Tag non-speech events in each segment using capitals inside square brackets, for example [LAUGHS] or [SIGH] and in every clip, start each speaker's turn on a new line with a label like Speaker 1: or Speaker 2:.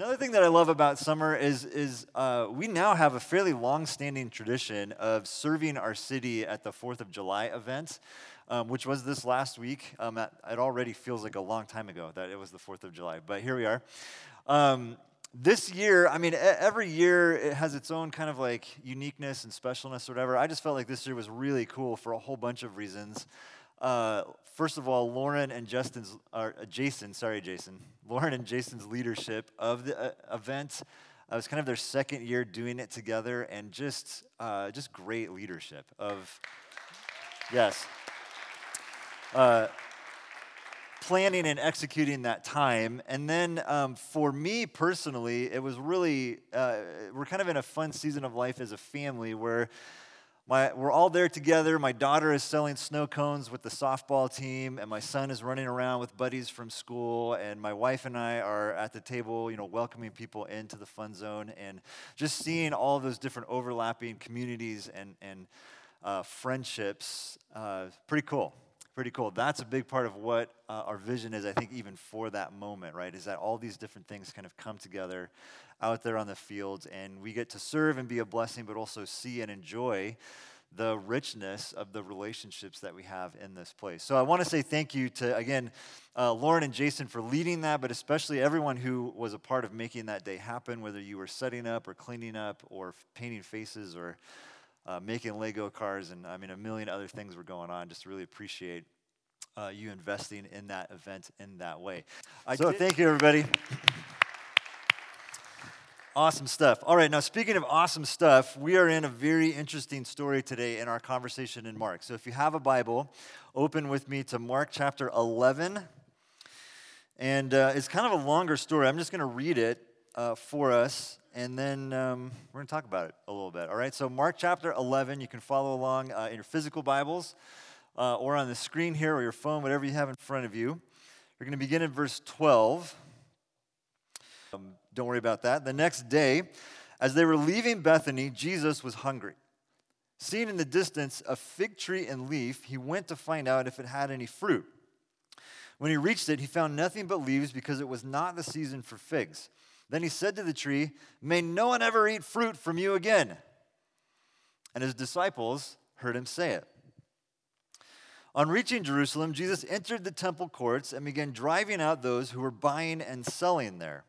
Speaker 1: Another thing that I love about summer is, is uh, we now have a fairly long-standing tradition of serving our city at the Fourth of July event, um, which was this last week. Um, it already feels like a long time ago that it was the Fourth of July, but here we are. Um, this year, I mean, every year it has its own kind of like uniqueness and specialness or whatever. I just felt like this year was really cool for a whole bunch of reasons. Uh, first of all, Lauren and Justin's, or uh, Jason, sorry, Jason, Lauren and Jason's leadership of the uh, event. Uh, it was kind of their second year doing it together, and just, uh, just great leadership of, yes. Uh, planning and executing that time. And then um, for me personally, it was really, uh, we're kind of in a fun season of life as a family where my, we're all there together. My daughter is selling snow cones with the softball team, and my son is running around with buddies from school. And my wife and I are at the table, you know, welcoming people into the fun zone, and just seeing all those different overlapping communities and and uh, friendships. Uh, pretty cool. Pretty cool. That's a big part of what uh, our vision is, I think, even for that moment, right? Is that all these different things kind of come together out there on the fields, and we get to serve and be a blessing, but also see and enjoy the richness of the relationships that we have in this place. So I want to say thank you to, again, uh, Lauren and Jason for leading that, but especially everyone who was a part of making that day happen, whether you were setting up or cleaning up or painting faces or uh, making Lego cars, and I mean, a million other things were going on. Just really appreciate uh, you investing in that event in that way. I so, did- thank you, everybody. Awesome stuff. All right, now speaking of awesome stuff, we are in a very interesting story today in our conversation in Mark. So if you have a Bible, open with me to Mark chapter 11. And uh, it's kind of a longer story. I'm just going to read it uh, for us, and then um, we're going to talk about it a little bit. All right, so Mark chapter 11, you can follow along uh, in your physical Bibles uh, or on the screen here or your phone, whatever you have in front of you. We're going to begin in verse 12. Um, don't worry about that. The next day, as they were leaving Bethany, Jesus was hungry. Seeing in the distance a fig tree and leaf, he went to find out if it had any fruit. When he reached it, he found nothing but leaves because it was not the season for figs. Then he said to the tree, May no one ever eat fruit from you again. And his disciples heard him say it. On reaching Jerusalem, Jesus entered the temple courts and began driving out those who were buying and selling there.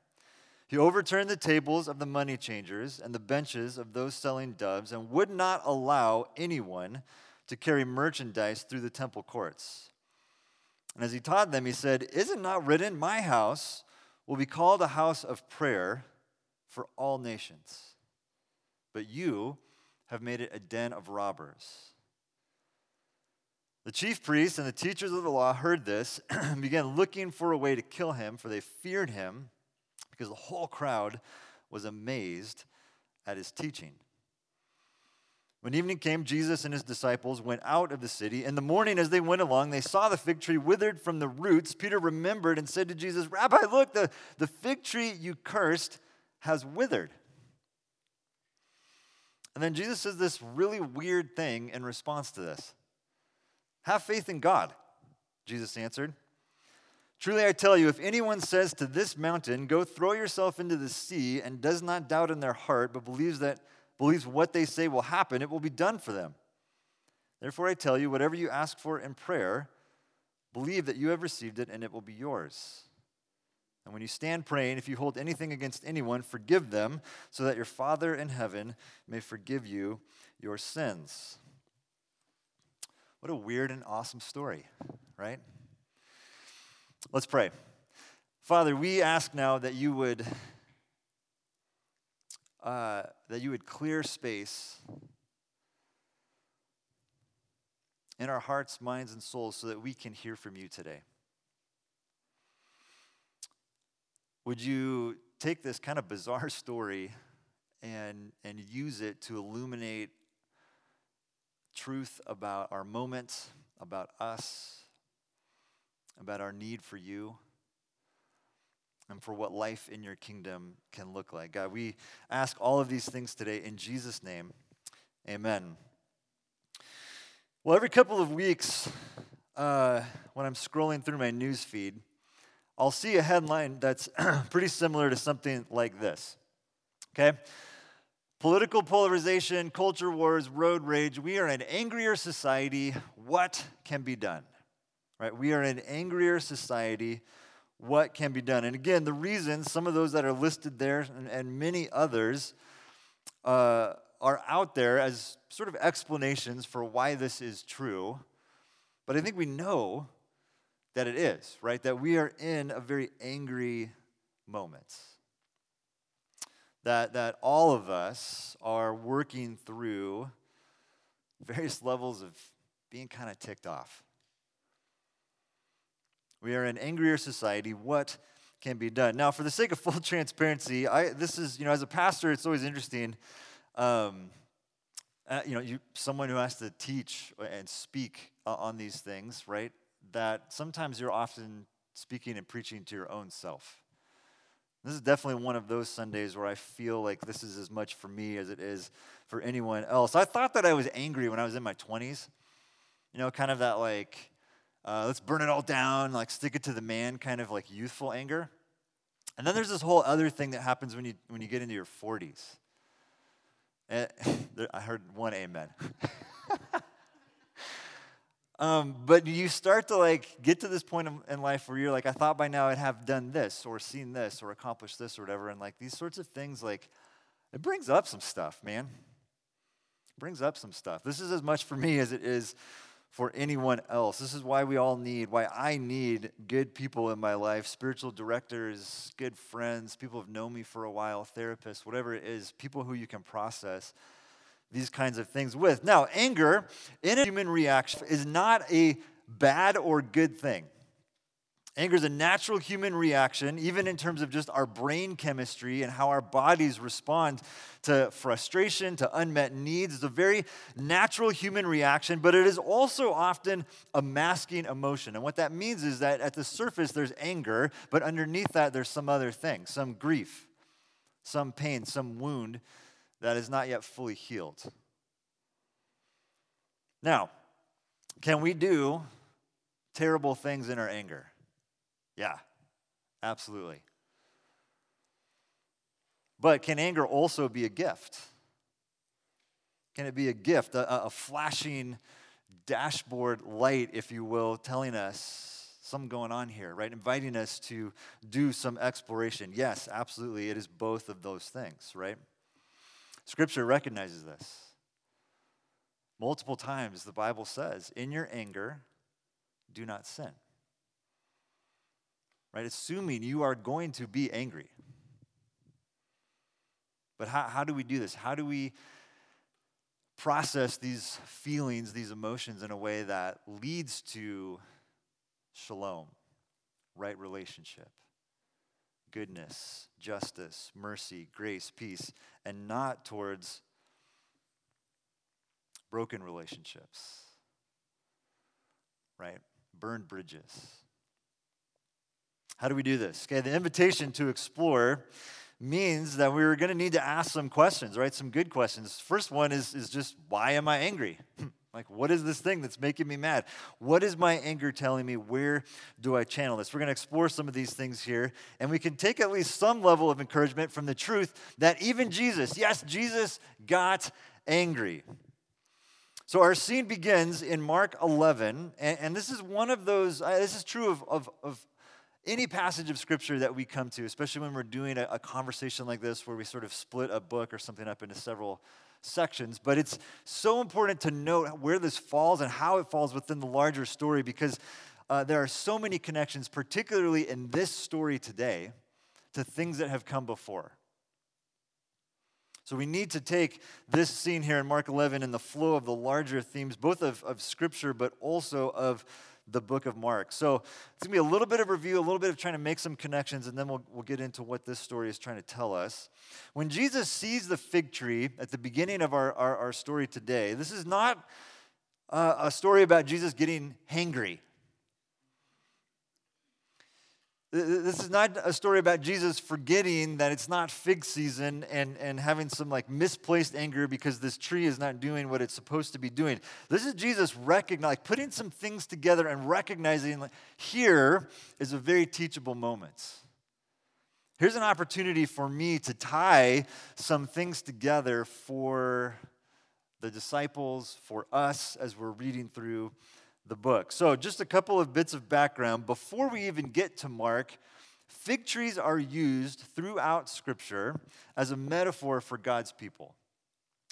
Speaker 1: He overturned the tables of the money changers and the benches of those selling doves and would not allow anyone to carry merchandise through the temple courts. And as he taught them, he said, Is it not written, My house will be called a house of prayer for all nations? But you have made it a den of robbers. The chief priests and the teachers of the law heard this [CLEARS THROAT] and began looking for a way to kill him, for they feared him because the whole crowd was amazed at his teaching. When evening came, Jesus and his disciples went out of the city. In the morning, as they went along, they saw the fig tree withered from the roots. Peter remembered and said to Jesus, Rabbi, look, the, the fig tree you cursed has withered. And then Jesus says this really weird thing in response to this Have faith in God, Jesus answered. Truly, I tell you, if anyone says to this mountain, Go throw yourself into the sea, and does not doubt in their heart, but believes that believes what they say will happen, it will be done for them. Therefore, I tell you, whatever you ask for in prayer, believe that you have received it, and it will be yours. And when you stand praying, if you hold anything against anyone, forgive them, so that your Father in heaven may forgive you your sins. What a weird and awesome story, right? Let's pray. Father, we ask now that you would uh, that you would clear space in our hearts, minds, and souls so that we can hear from you today. Would you take this kind of bizarre [LAUGHS] story and, and use it to illuminate truth about our moment, about us, about our need for you and for what life in your kingdom can look like. God, we ask all of these things today in Jesus' name. Amen. Well, every couple of weeks, uh, when I'm scrolling through my news feed, I'll see a headline that's [CLEARS THROAT] pretty similar to something like this. Okay? Political polarization, culture wars, road rage. We are an angrier society. What can be done? Right? We are an angrier society. What can be done? And again, the reasons, some of those that are listed there and, and many others, uh, are out there as sort of explanations for why this is true. But I think we know that it is, right? That we are in a very angry moment. That, that all of us are working through various levels of being kind of ticked off. We are an angrier society. What can be done? Now, for the sake of full [LAUGHS] transparency, I, this is, you know, as a pastor, it's always interesting. Um, uh, you know, you, someone who has to teach and speak uh, on these things, right? That sometimes you're often speaking and preaching to your own self. This is definitely one of those Sundays where I feel like this is as much for me as it is for anyone else. I thought that I was angry when I was in my 20s. You know, kind of that like, uh, let's burn it all down, like stick it to the man kind of like youthful anger. And then there's this whole other thing that happens when you, when you get into your 40s. And, [LAUGHS] I heard one amen. [LAUGHS] Um, but you start to like get to this point in life where you're like, I thought by now I'd have done this or seen this or accomplished this or whatever. And like these sorts of things, like it brings up some stuff, man. It brings up some stuff. This is as much for me as it is for anyone else. This is why we all need, why I need good people in my life spiritual directors, good friends, people who've known me for a while, therapists, whatever it is, people who you can process these kinds of things with. Now, anger in a human reaction is not a bad or good thing. Anger is a natural human reaction, even in terms of just our brain chemistry and how our bodies respond to frustration, to unmet needs. It's a very natural human reaction, but it is also often a masking emotion. And what that means is that at the surface there's anger, but underneath that there's some other thing, some grief, some pain, some wound that is not yet fully healed. Now, can we do terrible things in our anger? Yeah, absolutely. But can anger also be a gift? Can it be a gift, a, a flashing dashboard light, if you will, telling us something going on here, right? Inviting us to do some exploration. Yes, absolutely. It is both of those things, right? Scripture recognizes this. Multiple times the Bible says, in your anger, do not sin. Right? Assuming you are going to be angry. But how, how do we do this? How do we process these feelings, these emotions in a way that leads to shalom, right relationship? goodness, justice, mercy, grace, peace, and not towards broken relationships, right? Burned bridges. How do we do this? Okay, the invitation to explore means that we're going to need to ask some questions, right? Some good questions. First one is, is just why am I angry? Like, what is this thing that's making me mad? What is my anger telling me? Where do I channel this? We're going to explore some of these things here, and we can take at least some level of encouragement from the truth that even Jesus, yes, Jesus got angry. So, our scene begins in Mark 11, and, and this is one of those, uh, this is true of, of, of any passage of scripture that we come to, especially when we're doing a, a, conversation like this where we sort of split a book or something up into several sections, but it's so important to note where this falls and how it falls within the larger story because uh, there are so many connections, particularly in this story today, to things that have come before. So we need to take this scene here in Mark 11 and the flow of the larger themes, both of, of Scripture, but also of the book of Mark. So it's going to be a little bit of review, a little bit of trying to make some connections, and then we'll, we'll get into what this story is trying to tell us. When Jesus sees the fig tree at the beginning of our, our, our story today, this is not uh, a story about Jesus getting hangry. This is not a story about Jesus forgetting that it's not fig season and, and having some like misplaced anger because this tree is not doing what it's supposed to be doing. This is Jesus recognizing, like putting some things together and recognizing like, here is a very teachable moment. Here's an opportunity for me to tie some things together for the disciples, for us as we're reading through the book. So, just a couple of bits of background. Before we even get to Mark, fig trees are used throughout Scripture as a metaphor for God's people.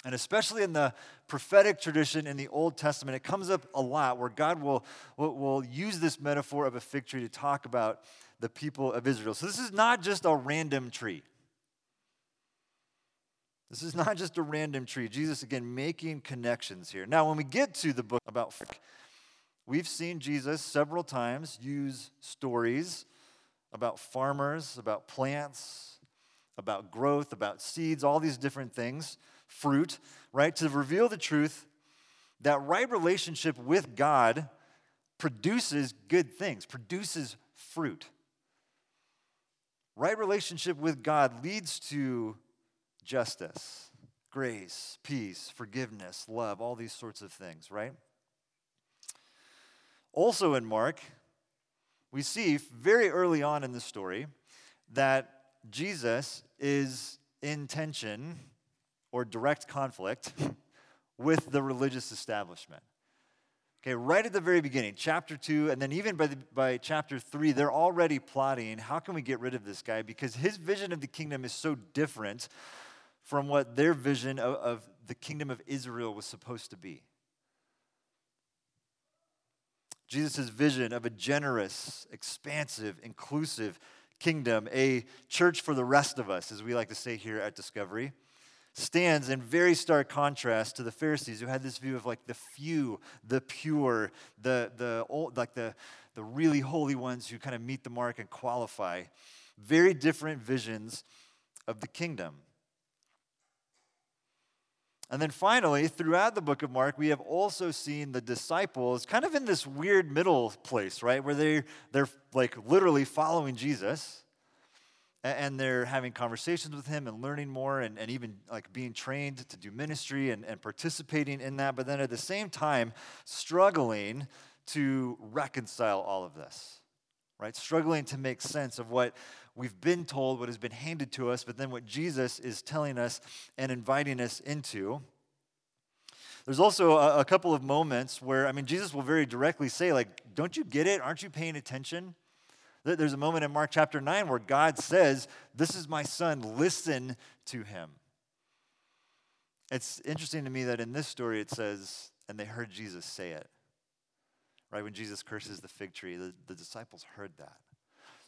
Speaker 1: And especially in the prophetic tradition in the Old Testament, it comes up a lot where God will, will, use this metaphor of a fig tree to talk about the people of Israel. So this is not just a random tree. This is not just a random tree. Jesus, again, making connections here. Now, when we get to the book about We've seen Jesus several times use stories about farmers, about plants, about growth, about seeds, all these different things, fruit, right? To reveal the truth that right relationship with God produces good things, produces fruit. Right relationship with God leads to justice, grace, peace, forgiveness, love, all these sorts of things, right? Also in Mark, we see very early on in the story that Jesus is in tension or direct conflict [LAUGHS] with the religious establishment. Okay, right at the very beginning, chapter two, and then even by, the, by chapter three, they're already plotting how can we get rid of this guy because his vision of the kingdom is so different from what their vision of, of the kingdom of Israel was supposed to be. Jesus' vision of a generous, expansive, inclusive kingdom, a church for the rest of us, as we like to say here at Discovery, stands in very stark contrast to the Pharisees who had this view of like the few, the pure, the, the old, like the, the really holy ones who kind of meet the mark and qualify. Very different visions of the kingdom. And then finally, throughout the book of Mark, we have also seen the disciples kind of in this weird middle place, right? Where they, they're like literally following Jesus and they're having conversations with him and learning more and, and even like being trained to do ministry and, and participating in that, but then at the same time, struggling to reconcile all of this, right? Struggling to make sense of what we've been told, what has been handed to us, but then what Jesus is telling us and inviting us into. There's also a, a, couple of moments where, I mean, Jesus will very directly say, like, don't you get it? Aren't you paying attention? There's a moment in Mark chapter 9 where God says, This is my son, listen to him. It's interesting to me that in this story it says, and they heard Jesus say it. Right? When Jesus curses the fig tree, the, the disciples heard that.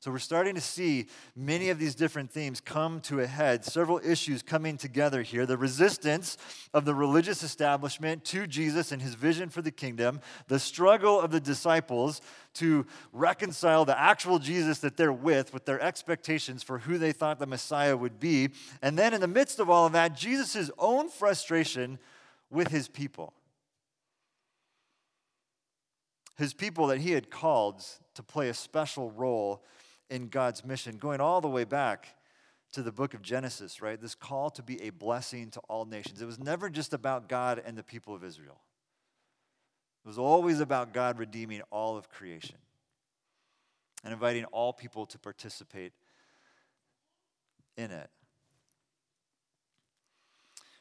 Speaker 1: So we're starting to see many of these different themes come to a head, several issues coming together here. The resistance of the religious establishment to Jesus and his vision for the kingdom, the struggle of the disciples to reconcile the actual Jesus that they're with with their expectations for who they thought the Messiah would be. And then in the midst of all of that, Jesus' own frustration with his people his people that he had called to play a special role in God's mission, going all the way back to the book of Genesis, right? This call to be a blessing to all nations. It was never just about God and the people of Israel, it was always about God redeeming all of creation and inviting all people to participate in it.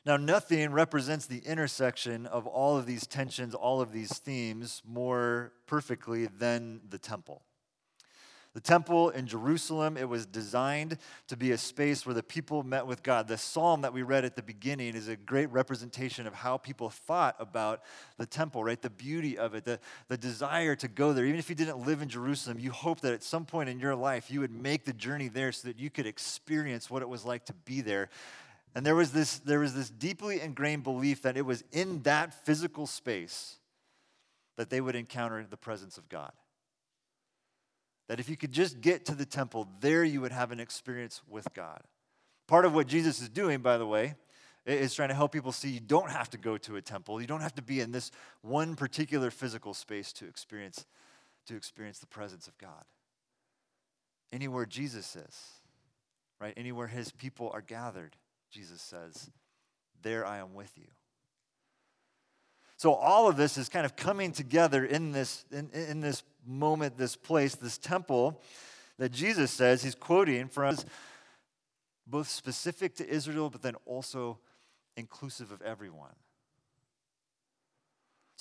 Speaker 1: Now, nothing represents the intersection of all of these tensions, all of these themes more perfectly than the temple. The temple in Jerusalem, it was designed to be a space where the people met with God. The psalm that we read at the beginning is a great representation of how people thought about the temple, right? The beauty of it, the, the desire to go there. Even if you didn't live in Jerusalem, you hope that at some point in your life you would make the journey there so that you could experience what it was like to be there. And there was this, there was this deeply ingrained belief that it was in that physical space that they would encounter the presence of God. That if you could just get to the temple, there you would have an experience with God. Part of what Jesus is doing, by the way, is trying to help people see you don't have to go to a temple. You don't have to be in this one particular physical space to experience, to experience the presence of God. anywhere Jesus is, right? Anywhere his people are gathered, Jesus says, There I am with you. So all of this is kind of coming together in this, in, in this moment, this place, this temple that Jesus says he's quoting from both specific to Israel, but then also inclusive of everyone.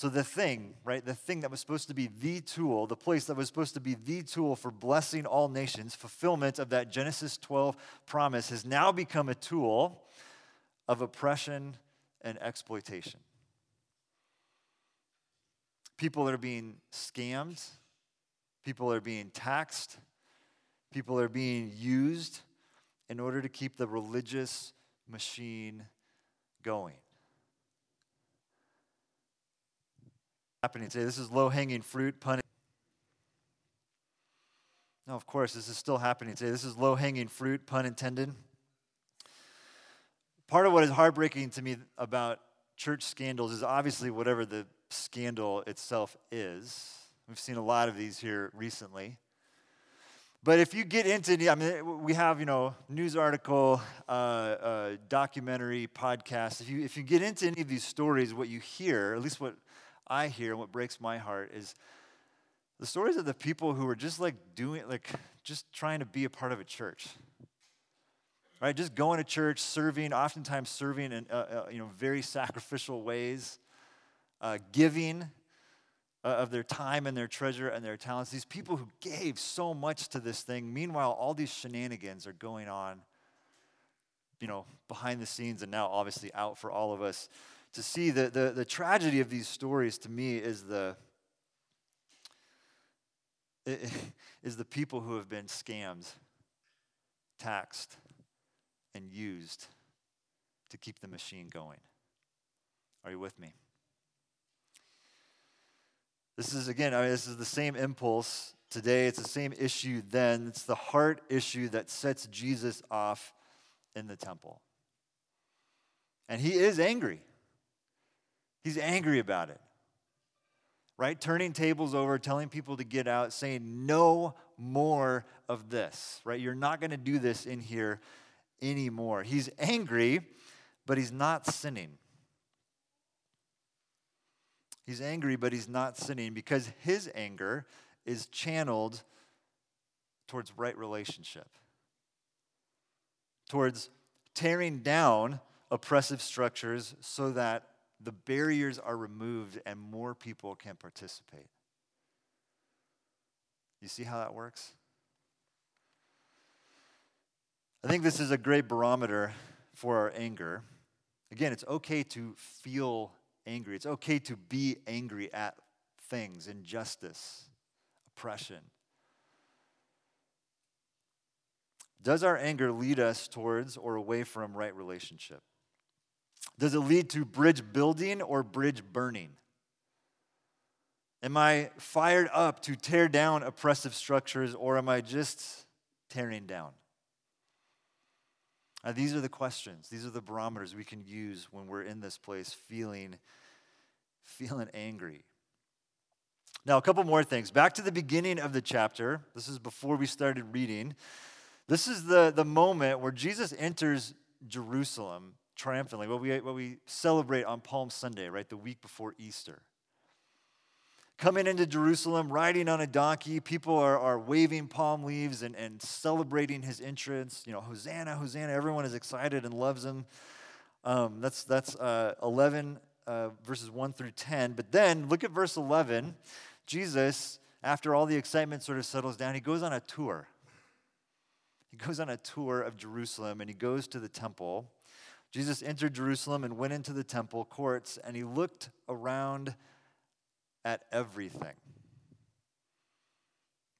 Speaker 1: So, the thing, right, the thing that was supposed to be the tool, the place that was supposed to be the tool for blessing all nations, fulfillment of that Genesis 12 promise, has now become a tool of oppression and exploitation. People that are being scammed, people are being taxed, people are being used in order to keep the religious machine going. happening today. This is low hanging fruit, pun. No, of course, this is still happening today. This is low hanging fruit, pun intended. Part of what is heartbreaking to me about church scandals is obviously whatever the scandal itself is. We've seen a lot of these here recently. But if you get into, I mean, we have, you know, news article, uh, uh, documentary, podcast. If you, if you get into any of these stories, what you hear, at least what I hear, what breaks my heart is the stories of the people who are just like doing, like, just trying to be a part of a church. Right? Just going to church, serving, oftentimes serving in, uh, uh, you know, very sacrificial ways, uh, giving Uh, of their time and their treasure and their talents. These people who gave so much to this thing. Meanwhile, all these shenanigans are going on, you know, behind the scenes and now obviously out for all of us to see the, the, the tragedy of these stories to me is the [LAUGHS] is the people who have been scammed, taxed, and used to keep the machine going. Are you with me? This is, again, I mean, this is the same impulse today. It's the same issue then. It's the heart issue that sets Jesus off in the temple. And he is angry. He's angry about it. Right? Turning tables over, telling people to get out, saying, no more of this. Right? You're not going to do this in here anymore. He's angry, but he's not sinning. He's angry, but he's not sinning because his anger is channeled towards right relationship, towards tearing down oppressive structures so that the barriers are removed and more people can participate. You see how that works? I think this is a great barometer for our anger. Again, it's okay to feel angry. It's okay to be angry at things, injustice, oppression. Does our anger lead us towards or away from right relationship? Does it lead to bridge building or bridge burning? Am I fired up to tear down oppressive structures or am I just tearing down? Now, these are the questions. These are the barometers we can use when we're in this place feeling, feeling angry. Now, a couple more things. Back to the beginning of the chapter. This is before we started reading. This is the, the moment where Jesus enters Jerusalem triumphantly, what we, what we celebrate on Palm Sunday, right, the week before Easter. Coming into Jerusalem, riding on a donkey, people are, are waving palm leaves and, and celebrating his entrance. You know, Hosanna, Hosanna, everyone is excited and loves him. Um, that's that's uh, 11 uh, verses 1 through 10. But then look at verse 11. Jesus, after all the excitement sort of settles down, he goes on a tour. He goes on a tour of Jerusalem and he goes to the temple. Jesus entered Jerusalem and went into the temple courts, and he looked around at everything.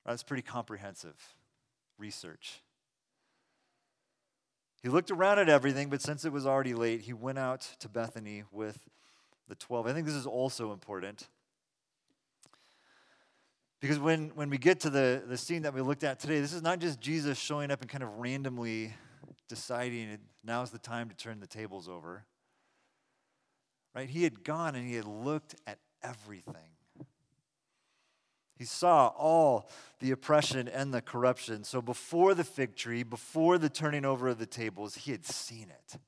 Speaker 1: That's pretty comprehensive research. He looked around at everything, but since it was already late, he went out to Bethany with the 12. I think this is also important. Because when, when we get to the, the scene that we looked at today, this is not just Jesus showing up and kind of randomly deciding now's the time to turn the tables over. Right? He had gone and he had looked at everything. He saw all the oppression and the corruption. So before the fig tree, before the turning over of the tables, he had seen it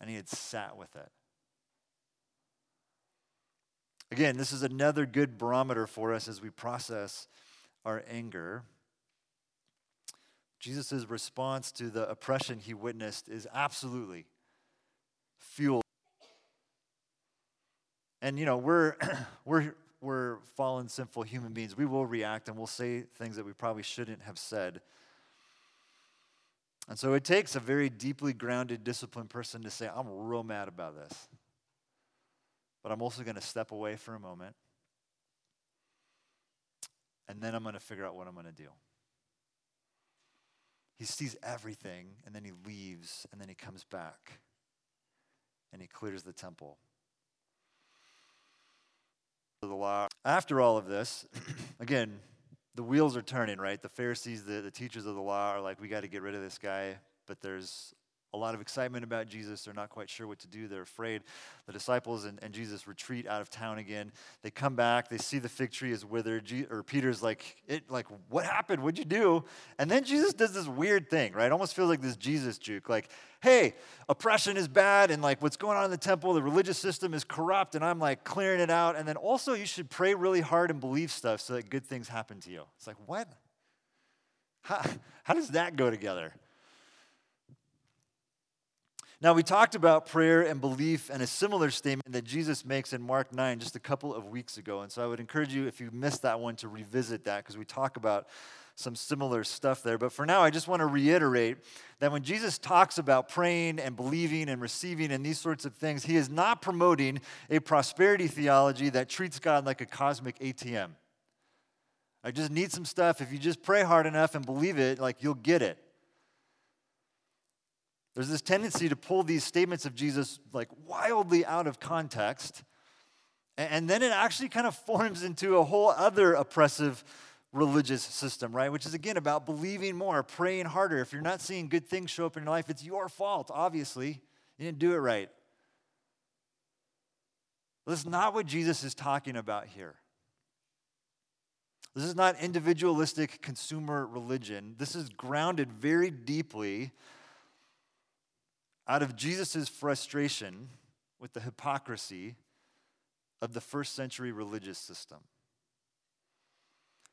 Speaker 1: and he had sat with it. Again, this is another good barometer for us as we process our anger. Jesus' response to the oppression he witnessed is absolutely fueled. And you know, we're [CLEARS THROAT] we're we're fallen, sinful human beings. We will react and we'll say things that we probably shouldn't have said. And so it takes a very deeply grounded, disciplined person to say, I'm real mad about this. But I'm also going to step away for a moment. And then I'm going to figure out what I'm going to do. He sees everything, and then he leaves, and then he comes back, and he clears the temple the law. After all of this, [CLEARS THROAT] again, the wheels are turning, right? The Pharisees, the, the teachers of the law are like, we got to get rid of this guy. But there's a lot of excitement about Jesus. They're not quite sure what to do. They're afraid. The disciples and, and Jesus retreat out of town again. They come back. They see the fig tree is withered. Je- or Peter's like, it, like, what happened? What'd you do? And then Jesus does this weird thing, right? Almost feels like this Jesus juke. Like, hey, oppression is bad, and like what's going on in the temple, the religious system is corrupt, and I'm like clearing it out. And then also, you should pray really hard and believe stuff so that good things happen to you. It's like, what? How, how does that go together? Now, we talked about prayer and belief and a similar statement that Jesus makes in Mark 9 just a couple of weeks ago. And so I would encourage you, if you missed that one, to revisit that because we talk about some similar stuff there. But for now, I just want to reiterate that when Jesus talks about praying and believing and receiving and these sorts of things, he is not promoting a prosperity theology that treats God like a cosmic ATM. I just need some stuff. If you just pray hard enough and believe it, like you'll get it. There's this tendency to pull these statements of Jesus like wildly out of context. And then it actually kind of [LAUGHS] forms into a whole other oppressive religious system, right? Which is again about believing more, praying harder. If you're not seeing good things show up in your life, it's your fault, obviously. You didn't do it right. This is not what Jesus is talking about here. This is not individualistic consumer religion. This is grounded very deeply out of Jesus' frustration with the hypocrisy of the first century religious system.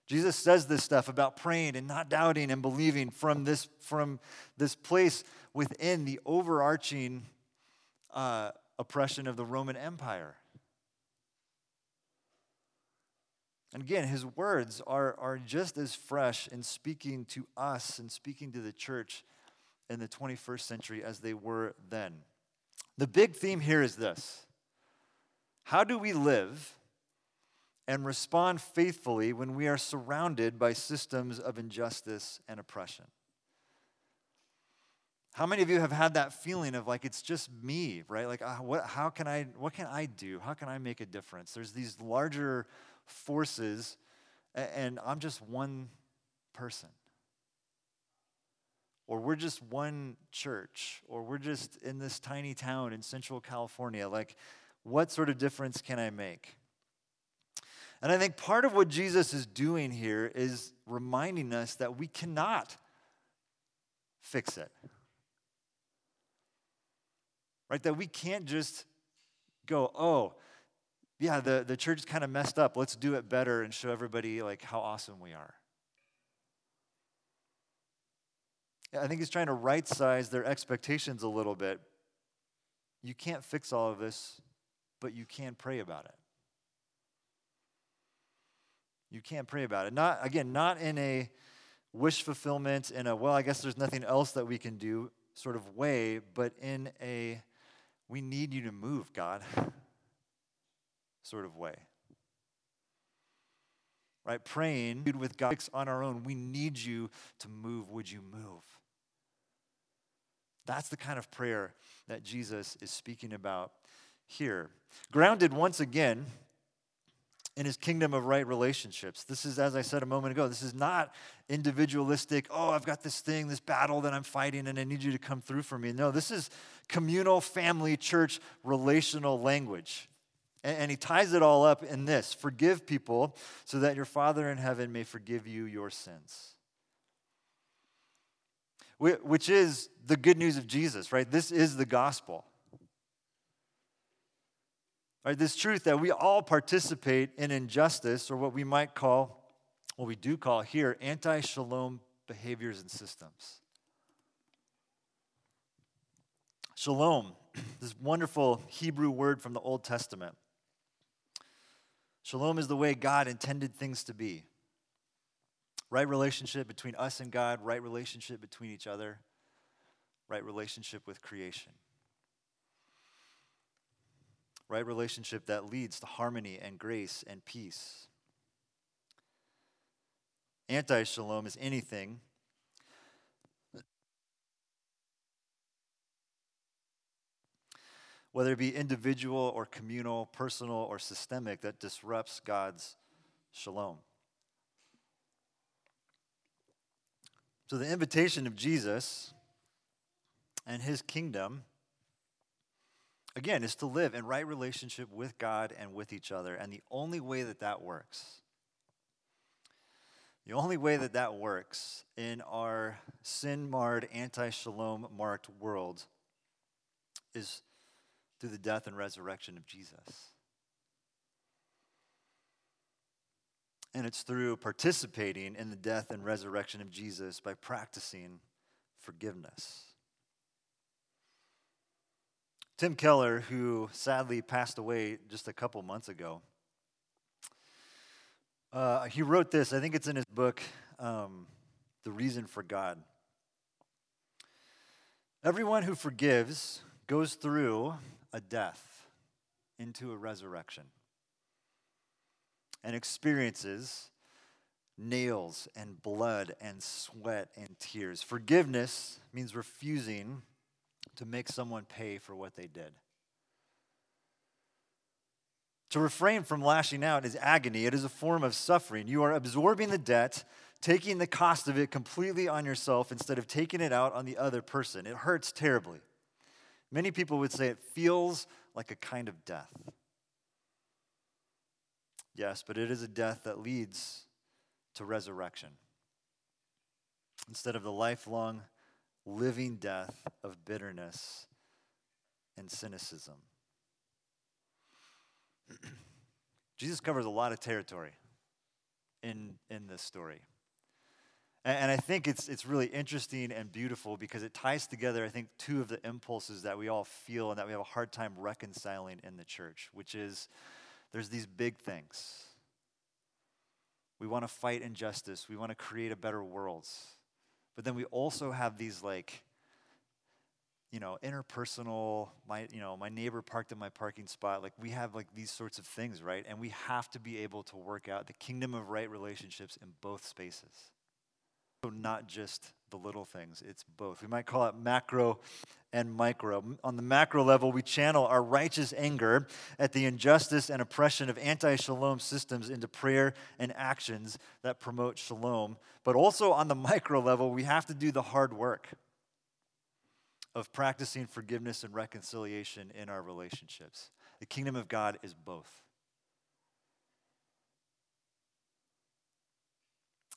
Speaker 1: Jesus says this stuff about praying and not doubting and believing from this, from this place within the overarching uh, oppression of the Roman Empire. And again, his words are, are just as fresh in speaking to us and speaking to the church in the 21st century as they were then. The big theme here is this How do we live and respond faithfully when we are surrounded by systems of injustice and oppression? How many of you have had that feeling of like it's just me, right? Like, uh, what, how can I, what can I do? How can I make a difference? There's these larger forces, and I'm just one person or we're just one church, or we're just in this tiny town in Central California. Like, what sort of difference can I make? And I think part of what Jesus is doing here is reminding us that we cannot fix it. Right? That we can't just go, oh, yeah, the, the church is kind of messed up. Let's do it better and show everybody like how awesome we are. I think he's trying to right size their expectations a little bit. You can't fix all of this, but you can pray about it. You can't pray about it. Not again, not in a wish fulfillment, in a well, I guess there's nothing else that we can do sort of way, but in a we need you to move, God [LAUGHS] sort of way. Right? Praying with God on our own. We need you to move. Would you move? That's the kind of prayer that Jesus is speaking about here. Grounded once again in his kingdom of right relationships. This is, as I said a moment ago, this is not individualistic, oh, I've got this thing, this battle that I'm fighting, and I need you to come through for me. No, this is communal, family, church, relational language. And, and he ties it all up in this forgive people so that your Father in heaven may forgive you your sins. Which is the good news of Jesus, right? This is the gospel. Right, this truth that we all participate in injustice, or what we might call, what we do call here, anti shalom behaviors and systems. Shalom, [CLEARS THROAT] this wonderful Hebrew word from the Old Testament. Shalom is the way God intended things to be. Right relationship between us and God, right relationship between each other, right relationship with creation right relationship that leads to harmony and grace and peace. Anti shalom is anything whether it be individual or communal, personal or systemic, that disrupts God's shalom. So, the invitation of Jesus and his kingdom again, is to live in right relationship with God and with each other. And the only way that that works, the only way that that works in our sin marred, anti shalom marked world is through the death and resurrection of Jesus. And it's through participating in the death and resurrection of Jesus by practicing forgiveness. Tim Keller, who sadly passed away just a couple months ago, uh, he wrote this. I think it's in his book, um, The Reason for God. Everyone who forgives goes through a death into a resurrection and experiences nails and blood and sweat and tears. Forgiveness means refusing to make someone pay for what they did. To refrain from lashing out is agony. It is a form of suffering. You are absorbing the debt, taking the cost of it completely on yourself instead of taking it out on the other person. It hurts terribly. Many people would say it feels like a kind of death. Yes, but it is a death that leads to resurrection. Instead of the lifelong living death of bitterness and cynicism. [CLEARS THROAT] Jesus covers a lot of territory in, in this story. And, and I think it's, it's really interesting and beautiful because it ties together, I think, two of the impulses that we all feel and that we have a hard time reconciling in the church, which is there's these big things. We want to fight injustice, we want to create a better world. But then we also have these like, you know, interpersonal, my, you know, my neighbor parked in my parking spot. Like we have like these sorts of things, right? And we have to be able to work out the kingdom of right relationships in both spaces. So not just the little things, it's both. We might call it macro and micro. On the macro level, we channel our righteous anger at the injustice and oppression of anti shalom systems into prayer and actions that promote shalom. But also on the [LAUGHS] micro level, we have to do the hard work of practicing forgiveness and reconciliation in our relationships. The kingdom of God is both.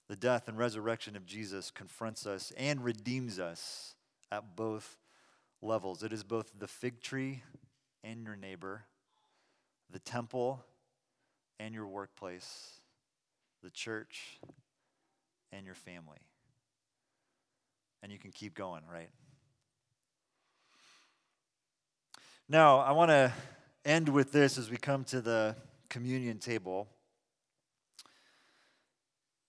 Speaker 1: The death and resurrection of Jesus confronts us and redeems us at both levels. It is both the fig tree and your neighbor, the temple and your workplace, the church and your family. And you can keep going, right? Now, I want to end with this as we come to the communion table.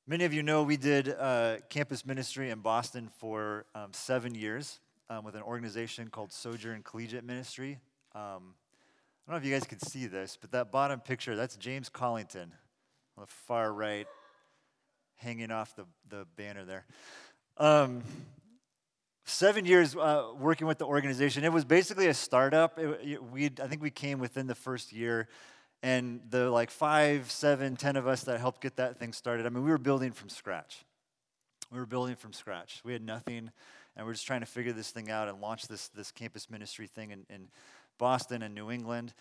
Speaker 1: Many of you know we did uh, campus ministry in Boston for um, seven years um, with an organization called Sojourn Collegiate Ministry. Um, I don't know if you guys can see this, but that bottom picture, that's James Collington on the far right, hanging off the, the banner there. Um, seven years uh, working with the organization. It was basically a startup. We I think we came within the first year and the like five, seven, ten of us that helped get that thing started, I mean, we were building from scratch. We were building from scratch. We had nothing, and we are just trying to figure this thing out and launch this, this campus ministry thing in, in Boston and New England.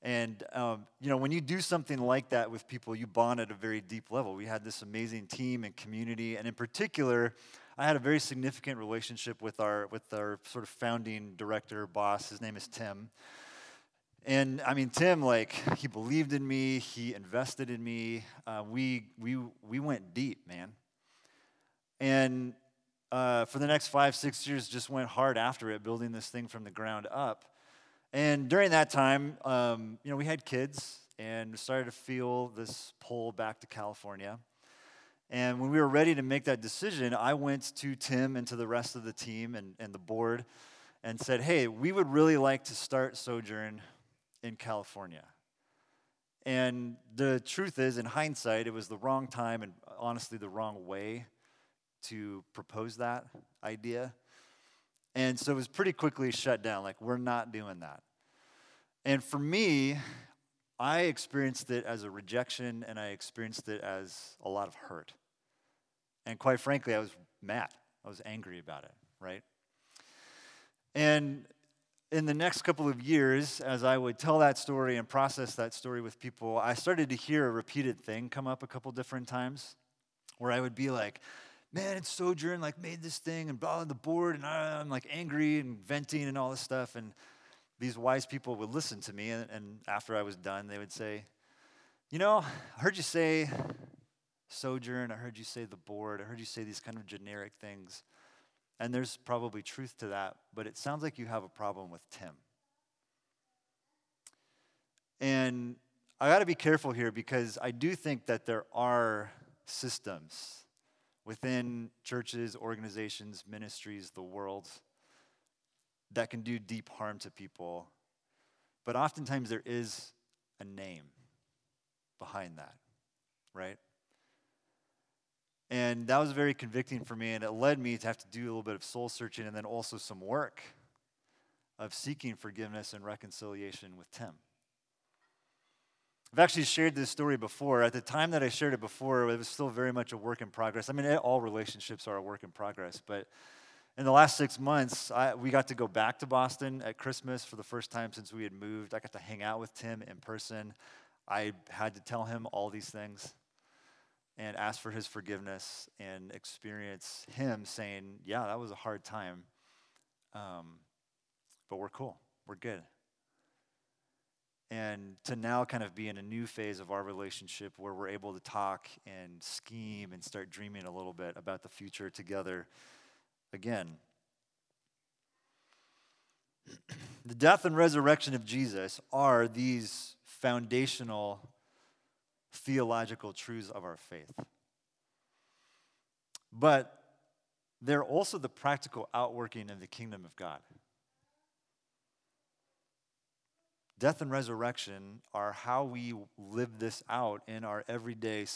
Speaker 1: And, um, you know, when you do something like that with people, you bond at a very deep level. We had this amazing team and community. And in particular, I had a very significant relationship with our, with our sort of founding director, boss. His name is Tim. And I mean, Tim, like, he believed in me, he invested in me. Uh, we, we, we went deep, man. And uh, for the next five, six years, just went hard after it, building this thing from the ground up. And during that time, um, you know, we had kids and started to feel this pull back to California. And when we were ready to make that decision, I went to Tim and to the rest of the team and, and the board and said, hey, we would really like to start Sojourn in California. And the truth is, in hindsight, it was the wrong time and honestly the wrong way to propose that idea. And so it was pretty quickly shut down. Like, we're not doing that. And for me, I experienced it as a rejection and I experienced it as a lot of hurt. And quite frankly, I was mad. I was angry about it, right? And in the next couple of years, as I would tell that story and process that story with people, I started to hear a repeated thing come up a couple different times where I would be like, man, it's Sojourn like made this thing and blah on the board, and I'm like angry and venting and all this stuff. And these wise people would listen to me, and, and after I was done, they would say, you know, I heard you say Sojourn, I heard you say the board, I heard you say these kind of generic things. And there's probably truth to that, but it sounds like you have a problem with Tim. And I got to be careful here because I do think that there are systems within churches, organizations, ministries, the world that can do deep harm to people. But oftentimes there is a name behind that, right? And that was very convicting for me, and it led me to have to do a little bit of soul searching and then also some work of seeking forgiveness and reconciliation with Tim. I've actually shared this story before. At the time that I shared it before, it was still very much a work in progress. I mean, all relationships are a work in progress, but in the last six months, I, we got to go back to Boston at Christmas for the first time since we had moved. I got to hang out with Tim in person. I had to tell him all these things and ask for his forgiveness and experience him saying, Yeah, that was a hard time, um, but we're cool. We're good and to now kind of be in a new phase of our relationship where we're able to talk and scheme and start dreaming a little bit about the future together again. [CLEARS THROAT] the death and resurrection of Jesus are these foundational theological truths of our faith. But they're also the practical outworking of the kingdom of God. Death and resurrection are how we live this out in our everyday.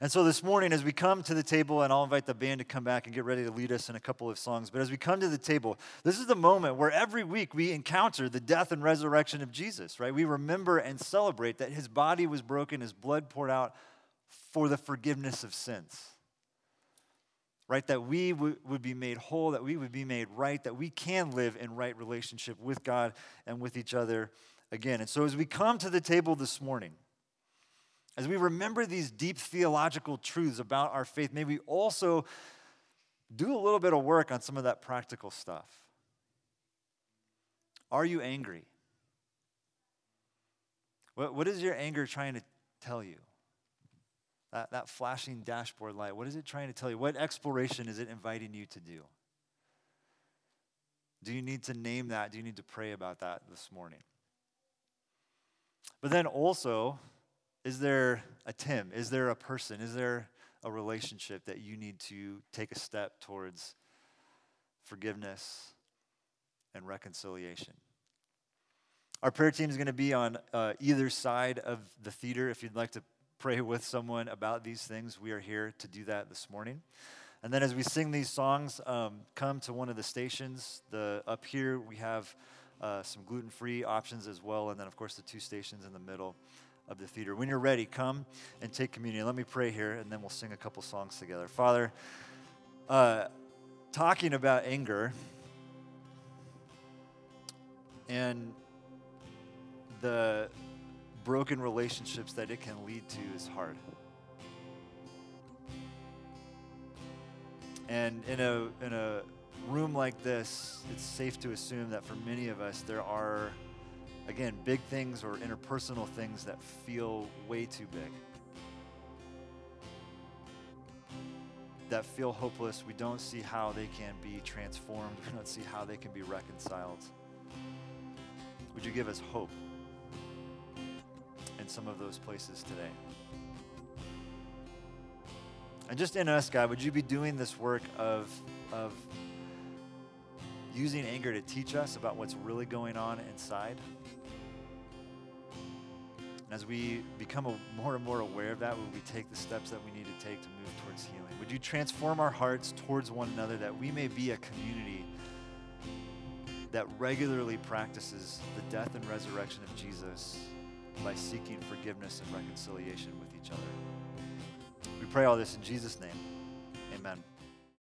Speaker 1: And so this morning, as we come to the table, and I'll invite the band to come back and get ready to lead us in a couple of songs. But as we come to the table, this is the moment where every week we encounter the death and resurrection of Jesus, right? We remember and celebrate that his body was broken, his blood poured out for the forgiveness of sins right? That we w- would be made whole, that we would be made right, that we can live in right relationship with God and with each other again. And so as we come to the table this morning, as we remember these deep theological truths about our faith, may we also do a little bit of work on some of that practical stuff. Are you angry? What, what is your anger trying to tell you? that, that flashing dashboard light, what is it trying to tell you? What exploration is it inviting you to do? Do you need to name that? Do you need to pray about that this morning? But then also, is there a Tim? Is there a person? Is there a relationship that you need to take a step towards forgiveness and reconciliation? Our prayer team is going to be on uh, either side of the theater. If you'd like to pray with someone about these things, we are here to do that this morning. And then as we sing these songs, um, come to one of the stations. The up here we have uh, some gluten-free options as well, and then of course the two stations in the middle of the theater. When you're ready, come and take communion. Let me pray here, and then we'll sing a couple songs together. Father, uh, talking about anger and the broken relationships that it can lead to is hard. And in a, in a room like this, it's safe to assume that for many of us, there are, again, big things or interpersonal things that feel way too big. That feel hopeless. We don't see how they can be transformed, [LAUGHS] we don't see how they can be reconciled. Would you give us hope in some of those places today? And just in us, God, would you be doing this work of, of using anger to teach us about what's really going on inside? As we become a, more and more aware of that, would we take the steps that we need to take to move towards healing? Would you transform our hearts towards one another that we may be a community that regularly practices the death and resurrection of Jesus by seeking forgiveness and reconciliation with each other? We pray all this in Jesus' name. Amen.